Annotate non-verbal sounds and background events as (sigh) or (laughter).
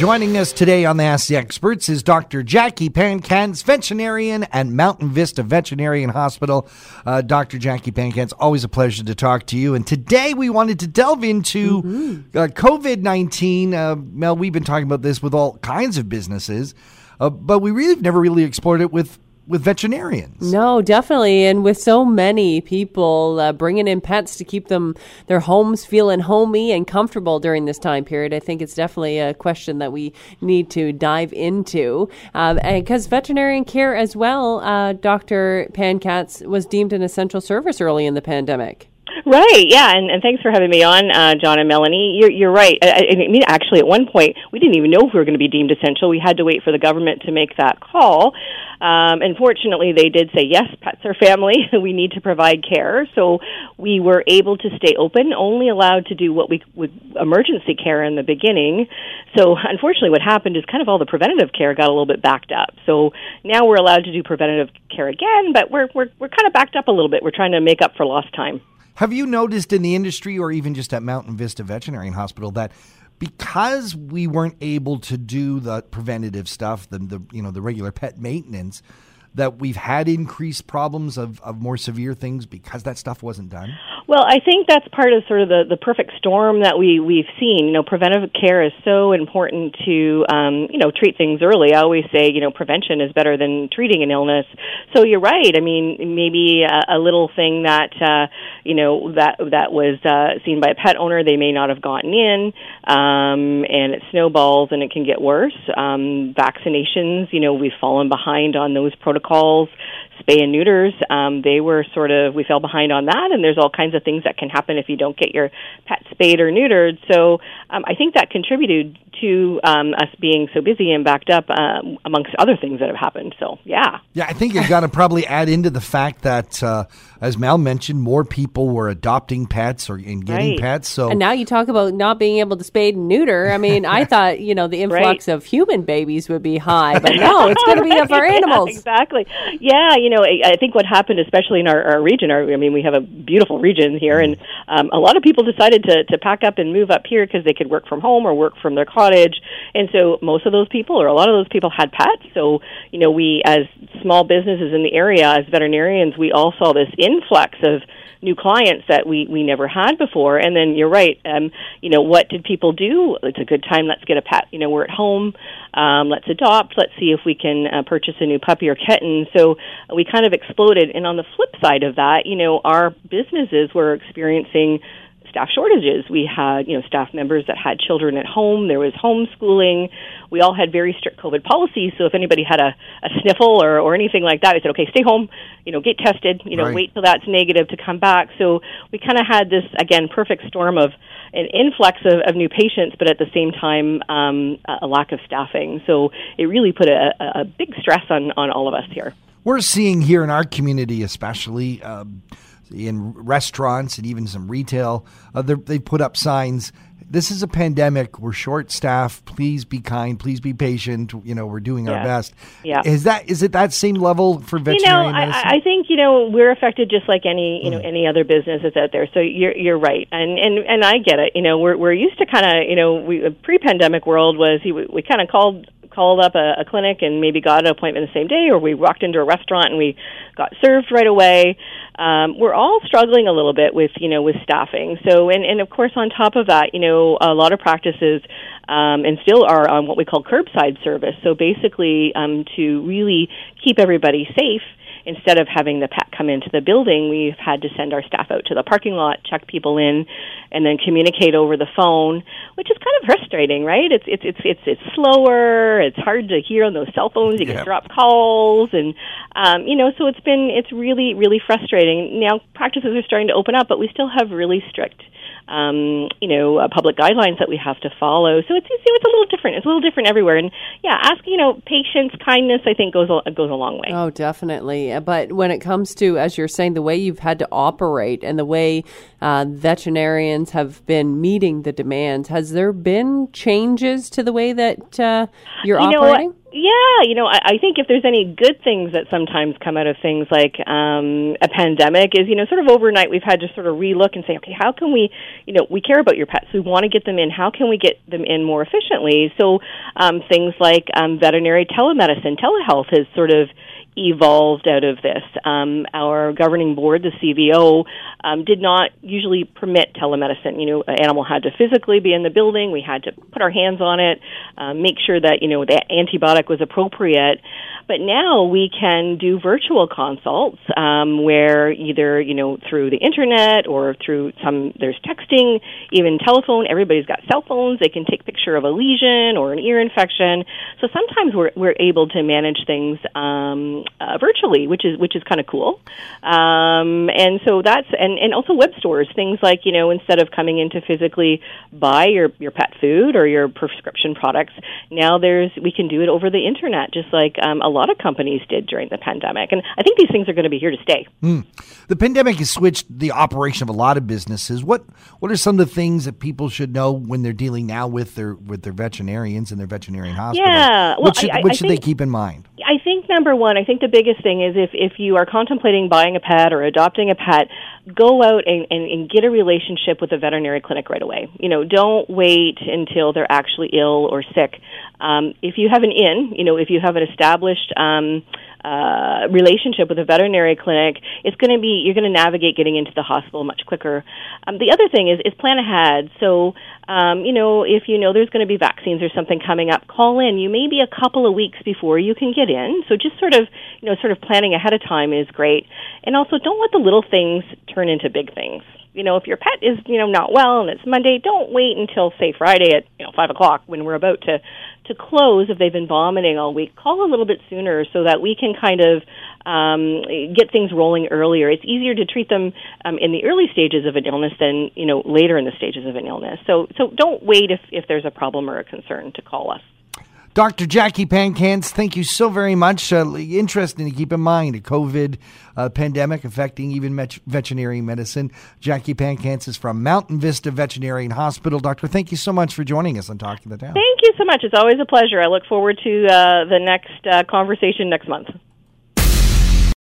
Joining us today on the Ask the Experts is Dr. Jacquie Pankatz, veterinarian at Mountain Vista Veterinarian Hospital. Uh, Dr. Jacquie Pankatz, always a pleasure to talk to you. And today we wanted to delve into mm-hmm. uh, COVID 19. Uh, Mel, we've been talking about this with all kinds of businesses, uh, but we really have never really explored it with with veterinarians. No, definitely, and with so many people uh, bringing in pets to keep them their homes feeling homey and comfortable during this time period, I think it's definitely a question that we need to dive into. Because um, veterinarian care, as well, uh, Dr. Pankatz was deemed an essential service early in the pandemic. Right. Yeah. And, and thanks for having me on, uh, John and Melanie. You're, you're right. I, I mean, actually, at one point, we didn't even know if we were going to be deemed essential. We had to wait for the government to make that call. Um, and fortunately, they did say, yes, pets are family. (laughs) we need to provide care. So we were able to stay open, only allowed to do what we would emergency care in the beginning. So unfortunately, what happened is kind of all the preventative care got a little bit backed up. So now we're allowed to do preventative care again, but we're, we're, we're kind of backed up a little bit. We're trying to make up for lost time. Have you noticed in the industry or even just at Mountain Vista Veterinary Hospital that because we weren't able to do the preventative stuff, the, the you know the regular pet maintenance, that we've had increased problems of, of more severe things because that stuff wasn't done? Well, I think that's part of sort of the, the perfect storm that we, we've seen. You know, preventive care is so important to, um, you know, treat things early. I always say, you know, prevention is better than treating an illness. So you're right. I mean, maybe a, a little thing that, uh, you know, that, that was uh, seen by a pet owner, they may not have gotten in, um, and it snowballs and it can get worse. Um, vaccinations, you know, we've fallen behind on those protocols spay and neuters, um, they were sort of we fell behind on that, and there's all kinds of things that can happen if you don't get your pet spayed or neutered. So um, I think that contributed to um, us being so busy and backed up, um, amongst other things that have happened. So yeah, yeah, I think you've got to (laughs) probably add into the fact that, uh, as Mal mentioned, more people were adopting pets or and getting right. pets. So and now you talk about not being able to spay and neuter. I mean, I (laughs) thought you know the influx right. of human babies would be high, but no, it's going to be (laughs) for animals. Yeah, exactly. Yeah, you know, I, I think what happened, especially in our, our region, our, I mean, we have a beautiful region here, and um, a lot of people decided to to pack up and move up here because they could work from home or work from their cottage cottage. And so most of those people, or a lot of those people, had pets. So, you know, we, as small businesses in the area, as veterinarians, we all saw this influx of new clients that we we never had before. And then you're right. Um, you know, what did people do? It's a good time. Let's get a pet. You know, we're at home. Um, let's adopt. Let's see if we can uh, purchase a new puppy or kitten. So we kind of exploded. And on the flip side of that, you know, our businesses were experiencing staff shortages. We had, you know, staff members that had children at home. There was homeschooling. We all had very strict COVID policies. So if anybody had a, a sniffle or, or anything like that, I said, okay, stay home, you know, get tested, you know, right. wait till that's negative to come back. So we kind of had this, again, perfect storm of an influx of, of new patients, but at the same time, um, a lack of staffing. So it really put a, a big stress on, on all of us here. We're seeing here in our community, especially, um, in restaurants and even some retail. Uh, they put up signs. This is a pandemic. We're short staffed. Please be kind. Please be patient. You know, we're doing yeah. our best. Yeah. Is that is it that same level for veterinary you know, medicine? I, I think you know we're affected just like any you know mm. any other business that's out there. So you're you're right, and and and I get it. You know, we're we're used to kind of you know we pre-pandemic world was we, we kind of called called up a, a clinic and maybe got an appointment the same day, or we walked into a restaurant and we got served right away. Um, we're all struggling a little bit with you know with staffing. So and and of course on top of that, you know a lot of practices um, and still are on what we call curbside service. So basically, um, to really keep everybody safe instead of having the pet come into the building, we've had to send our staff out to the parking lot, check people in, and then communicate over the phone, which is kind of frustrating, right? It's it's it's it's it's slower. It's hard to hear on those cell phones. You yeah. get drop calls, and um, you know, so it's been it's really really frustrating. Now practices are starting to open up, but we still have really strict um, you know, uh, public guidelines that we have to follow. So it's it's, it's a little different. It's a little different everywhere. And yeah, ask you know, patience, kindness. I think goes a, goes a long way. Oh, definitely. Uh, but when it comes to, as you're saying, the way you've had to operate and the way uh, veterinarians have been meeting the demands, has there been changes to the way that uh, you're you operating? Know, Yeah, you know, I, I think if there's any good things that sometimes come out of things like um, a pandemic is, you know, sort of overnight we've had to sort of relook and say, okay, how can we, you know, we care about your pets, we want to get them in. How can we get them in more efficiently? So um, things like um, veterinary telemedicine, telehealth has sort of evolved out of this. Um, our governing board, the CVO, um, did not usually permit telemedicine. You know, an animal had to physically be in the building. We had to put our hands on it, um, make sure that you know the antibiotic was appropriate. But now we can do virtual consults um, where either you know through the internet or through some there's texting, even telephone. Everybody's got cell phones. They can take picture of a lesion or an ear infection. So sometimes we're we're able to manage things um, uh, virtually, which is which is kind of cool. Um, and so that's and and also web stores, things like you know instead of coming in to physically buy your your pet food or your prescription products, now there's we can do it over the internet, just like um, a lot of companies did during the pandemic. And I think these things are going to be here to stay. Mm. The pandemic has switched the operation of a lot of businesses. What what are some of the things that people should know when they're dealing now with their with their veterinarians and their veterinarian hospitals? Yeah, well, what should, I, what should think, they keep in mind? Number one, I think the biggest thing is if if you are contemplating buying a pet or adopting a pet, go out and, and, and get a relationship with a veterinary clinic right away. You know, don't wait until they're actually ill or sick. Um, if you have an in, you know, if you have an established um, uh, relationship with a veterinary clinic, it's going to be you're going to navigate getting into the hospital much quicker. Um, the other thing is is plan ahead. So um, you know if you know there's going to be vaccines or something coming up, call in. You may be a couple of weeks before you can get in. So just sort of you know sort of planning ahead of time is great. And also don't let the little things turn into big things you know, if your pet is, you know, not well and it's Monday, don't wait until say Friday at, you know, five o'clock when we're about to to close if they've been vomiting all week, call a little bit sooner so that we can kind of um, get things rolling earlier. It's easier to treat them um, in the early stages of an illness than you know later in the stages of an illness. So so don't wait if if there's a problem or a concern to call us. Dr. Jacquie Pankatz, thank you so very much. Uh, interesting to keep in mind a COVID uh, pandemic affecting even met- veterinary medicine. Jacquie Pankatz is from Mountain Vista Veterinary Hospital. Doctor, thank you so much for joining us on Talking the Town. Thank you so much. It's always a pleasure. I look forward to uh, the next uh, conversation next month.